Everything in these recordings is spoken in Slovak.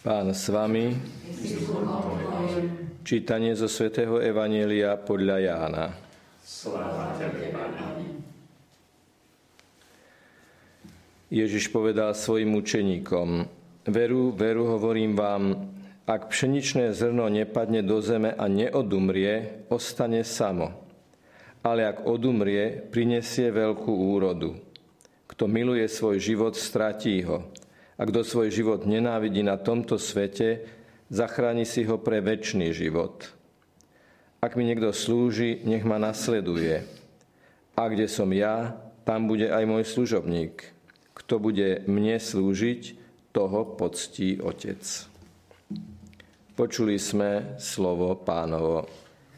Pán s vami. Čítanie zo svätého Evanielia podľa Jána. Ježiš povedal svojim učeníkom, veru, veru hovorím vám, ak pšeničné zrno nepadne do zeme a neodumrie, ostane samo. Ale ak odumrie, prinesie veľkú úrodu. Kto miluje svoj život, stratí ho a kto svoj život nenávidí na tomto svete, zachráni si ho pre väčší život. Ak mi niekto slúži, nech ma nasleduje. A kde som ja, tam bude aj môj služobník. Kto bude mne slúžiť, toho poctí Otec. Počuli sme slovo pánovo.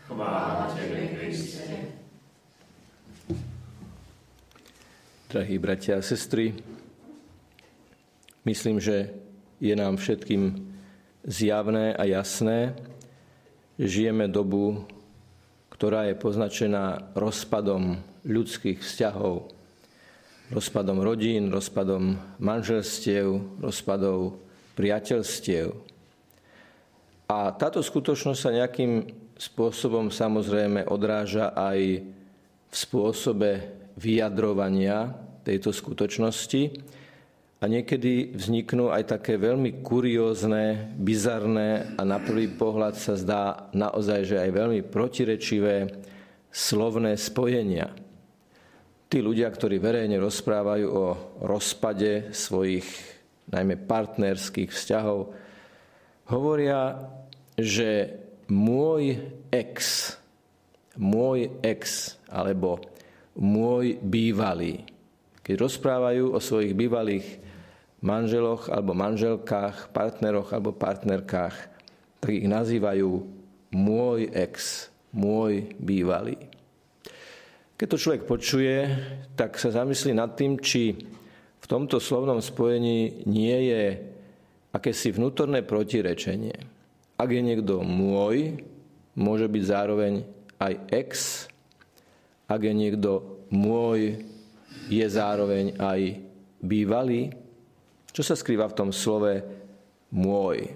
Chvála Tebe, Kriste. Drahí bratia a sestry, Myslím, že je nám všetkým zjavné a jasné, žijeme dobu, ktorá je poznačená rozpadom ľudských vzťahov, rozpadom rodín, rozpadom manželstiev, rozpadov priateľstiev. A táto skutočnosť sa nejakým spôsobom samozrejme odráža aj v spôsobe vyjadrovania tejto skutočnosti, a niekedy vzniknú aj také veľmi kuriózne, bizarné a na prvý pohľad sa zdá naozaj, že aj veľmi protirečivé slovné spojenia. Tí ľudia, ktorí verejne rozprávajú o rozpade svojich najmä partnerských vzťahov, hovoria, že môj ex, môj ex alebo môj bývalý. Keď rozprávajú o svojich bývalých manželoch alebo manželkách, partneroch alebo partnerkách, tak ich nazývajú môj ex, môj bývalý. Keď to človek počuje, tak sa zamyslí nad tým, či v tomto slovnom spojení nie je akési vnútorné protirečenie. Ak je niekto môj, môže byť zároveň aj ex. Ak je niekto môj, je zároveň aj bývalý. Čo sa skrýva v tom slove môj?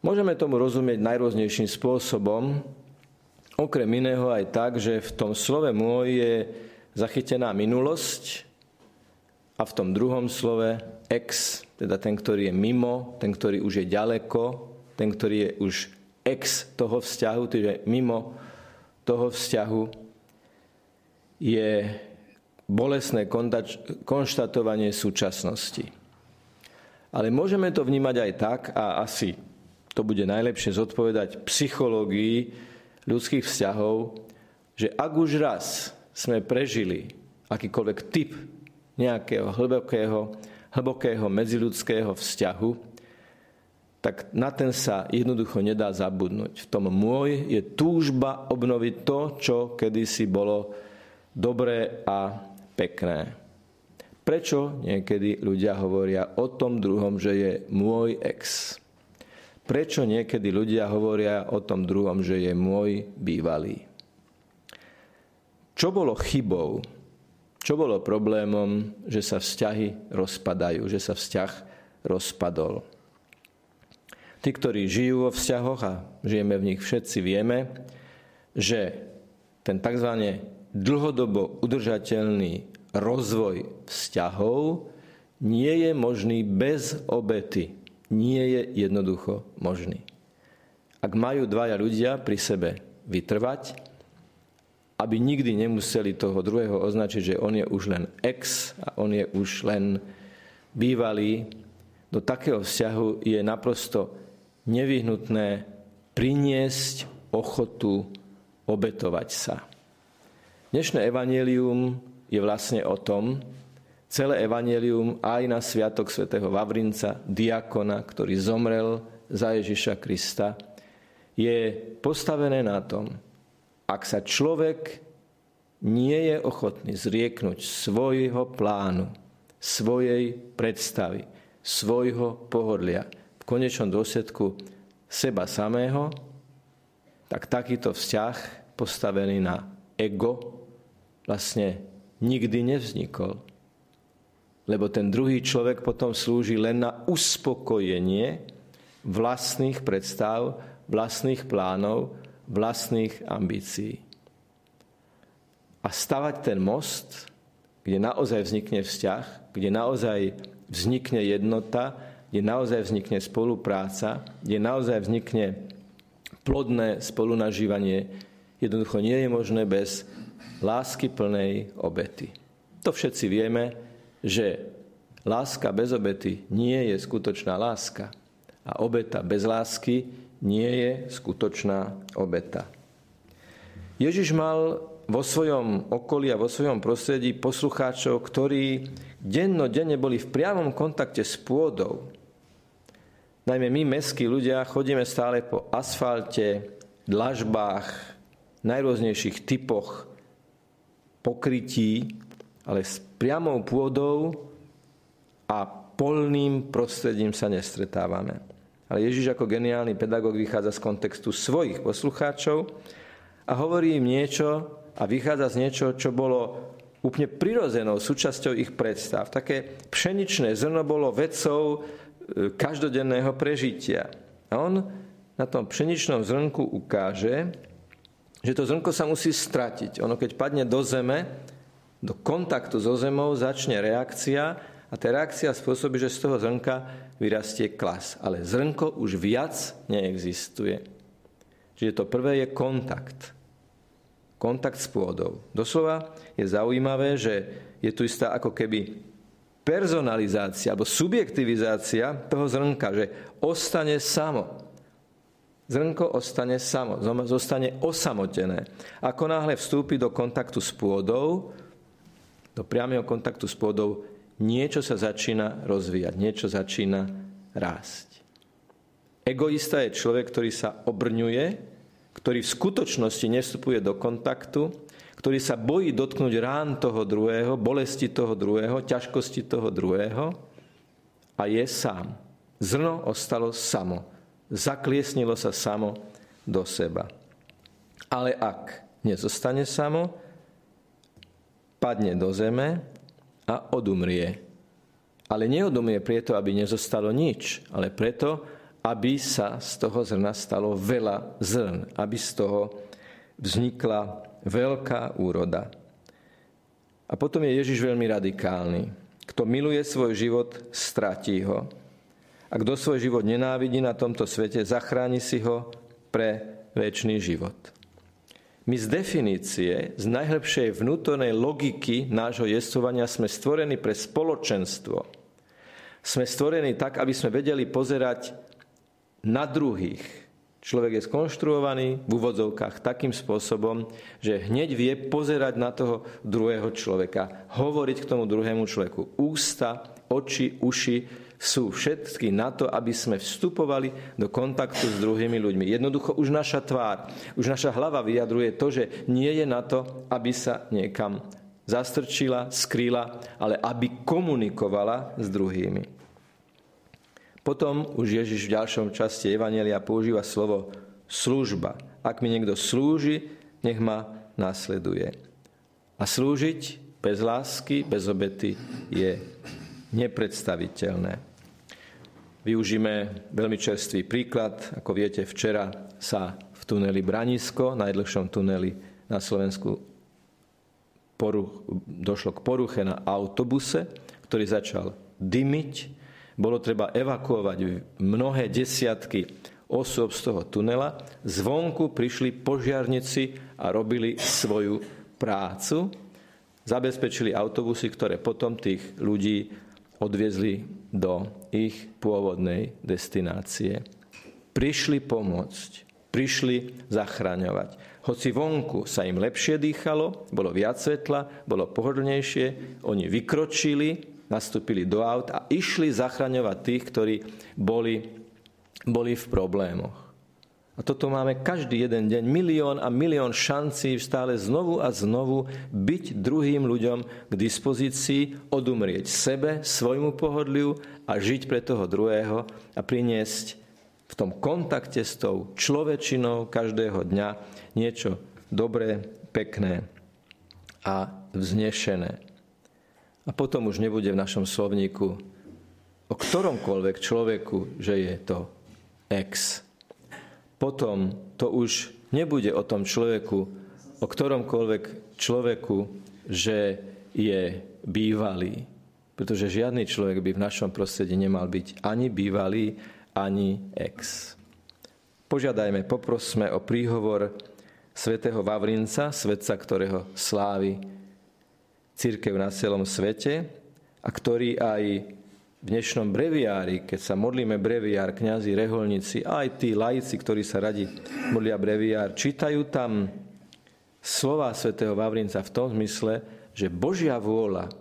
Môžeme tomu rozumieť najrôznejším spôsobom, okrem iného aj tak, že v tom slove môj je zachytená minulosť a v tom druhom slove ex, teda ten, ktorý je mimo, ten, ktorý už je ďaleko, ten, ktorý je už ex toho vzťahu, čiže mimo toho vzťahu, je bolesné konštatovanie súčasnosti. Ale môžeme to vnímať aj tak, a asi to bude najlepšie zodpovedať psychológii ľudských vzťahov, že ak už raz sme prežili akýkoľvek typ nejakého hlbokého, hlbokého medziludského vzťahu, tak na ten sa jednoducho nedá zabudnúť. V tom môj je túžba obnoviť to, čo kedysi bolo dobré a pekné. Prečo niekedy ľudia hovoria o tom druhom, že je môj ex? Prečo niekedy ľudia hovoria o tom druhom, že je môj bývalý? Čo bolo chybou? Čo bolo problémom, že sa vzťahy rozpadajú, že sa vzťah rozpadol? Tí, ktorí žijú vo vzťahoch a žijeme v nich všetci, vieme, že ten tzv dlhodobo udržateľný rozvoj vzťahov nie je možný bez obety. Nie je jednoducho možný. Ak majú dvaja ľudia pri sebe vytrvať, aby nikdy nemuseli toho druhého označiť, že on je už len ex a on je už len bývalý, do takého vzťahu je naprosto nevyhnutné priniesť ochotu obetovať sa. Dnešné evanelium je vlastne o tom, celé evanelium aj na sviatok svätého Vavrinca, diakona, ktorý zomrel za Ježiša Krista, je postavené na tom, ak sa človek nie je ochotný zrieknúť svojho plánu, svojej predstavy, svojho pohodlia, v konečnom dôsledku seba samého, tak takýto vzťah postavený na ego vlastne nikdy nevznikol. lebo ten druhý človek potom slúži len na uspokojenie vlastných predstav, vlastných plánov, vlastných ambícií. A stavať ten most, kde naozaj vznikne vzťah, kde naozaj vznikne jednota, kde naozaj vznikne spolupráca, kde naozaj vznikne plodné spolunažívanie, jednoducho nie je možné bez lásky plnej obety. To všetci vieme, že láska bez obety nie je skutočná láska a obeta bez lásky nie je skutočná obeta. Ježiš mal vo svojom okolí a vo svojom prostredí poslucháčov, ktorí dennodenne boli v priamom kontakte s pôdou. Najmä my, meskí ľudia, chodíme stále po asfalte, dlažbách, najrôznejších typoch pokrytí, ale s priamou pôdou a polným prostredím sa nestretávame. Ale Ježiš ako geniálny pedagóg vychádza z kontextu svojich poslucháčov a hovorí im niečo a vychádza z niečo, čo bolo úplne prirodzenou súčasťou ich predstav. Také pšeničné zrno bolo vecou e, každodenného prežitia. A on na tom pšeničnom zrnku ukáže, že to zrnko sa musí stratiť. Ono keď padne do zeme, do kontaktu so zemou začne reakcia a tá reakcia spôsobí, že z toho zrnka vyrastie klas. Ale zrnko už viac neexistuje. Čiže to prvé je kontakt. Kontakt s pôdou. Doslova je zaujímavé, že je tu istá ako keby personalizácia alebo subjektivizácia toho zrnka, že ostane samo. Zrnko ostane samo, zostane osamotené. Ako náhle vstúpi do kontaktu s pôdou, do priamého kontaktu s pôdou, niečo sa začína rozvíjať, niečo začína rásť. Egoista je človek, ktorý sa obrňuje, ktorý v skutočnosti nevstupuje do kontaktu, ktorý sa bojí dotknúť rán toho druhého, bolesti toho druhého, ťažkosti toho druhého a je sám. Zrno ostalo samo. Zakliesnilo sa samo do seba. Ale ak nezostane samo, padne do zeme a odumrie. Ale neodumrie preto, aby nezostalo nič, ale preto, aby sa z toho zrna stalo veľa zrn, aby z toho vznikla veľká úroda. A potom je Ježiš veľmi radikálny. Kto miluje svoj život, stratí ho. A kto svoj život nenávidí na tomto svete, zachráni si ho pre väčší život. My z definície, z najhlbšej vnútornej logiky nášho jestvovania sme stvorení pre spoločenstvo. Sme stvorení tak, aby sme vedeli pozerať na druhých. Človek je skonštruovaný v úvodzovkách takým spôsobom, že hneď vie pozerať na toho druhého človeka, hovoriť k tomu druhému človeku. Ústa, oči, uši, sú všetky na to, aby sme vstupovali do kontaktu s druhými ľuďmi. Jednoducho už naša tvár, už naša hlava vyjadruje to, že nie je na to, aby sa niekam zastrčila, skrýla, ale aby komunikovala s druhými. Potom už Ježiš v ďalšom časti Evanelia používa slovo služba. Ak mi niekto slúži, nech ma nasleduje. A slúžiť bez lásky, bez obety je nepredstaviteľné. Využíme veľmi čerstvý príklad. Ako viete, včera sa v tuneli Branisko, najdlhšom tuneli na Slovensku, poruch, došlo k poruche na autobuse, ktorý začal dymiť. Bolo treba evakuovať mnohé desiatky osôb z toho tunela. Zvonku prišli požiarnici a robili svoju prácu. Zabezpečili autobusy, ktoré potom tých ľudí odviezli do ich pôvodnej destinácie. Prišli pomôcť, prišli zachraňovať. Hoci vonku sa im lepšie dýchalo, bolo viac svetla, bolo pohodlnejšie, oni vykročili, nastúpili do aut a išli zachraňovať tých, ktorí boli, boli v problémoch. A toto máme každý jeden deň. Milión a milión šancí stále znovu a znovu byť druhým ľuďom k dispozícii, odumrieť sebe, svojmu pohodliu a žiť pre toho druhého a priniesť v tom kontakte s tou človečinou každého dňa niečo dobré, pekné a vznešené. A potom už nebude v našom slovníku o ktoromkoľvek človeku, že je to ex. Potom to už nebude o tom človeku, o ktoromkoľvek človeku, že je bývalý. Pretože žiadny človek by v našom prostredí nemal byť ani bývalý, ani ex. Požiadajme, poprosme o príhovor svätého Vavrinca, svetca, ktorého slávy církev na celom svete a ktorý aj v dnešnom breviári, keď sa modlíme breviár, kňazi, reholníci, aj tí laici, ktorí sa radi modlia breviár, čítajú tam slova svätého Vavrinca v tom zmysle, že Božia vôľa,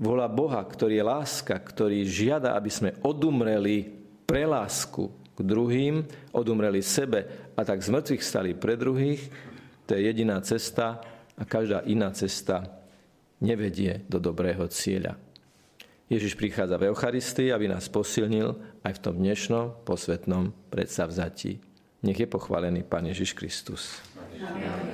vôľa Boha, ktorý je láska, ktorý žiada, aby sme odumreli pre lásku k druhým, odumreli sebe a tak z mŕtvych stali pre druhých, to je jediná cesta a každá iná cesta nevedie do dobrého cieľa. Ježiš prichádza v Eucharistii, aby nás posilnil aj v tom dnešnom posvetnom predsavzatí. Nech je pochválený Pán Ježiš Kristus. Amen.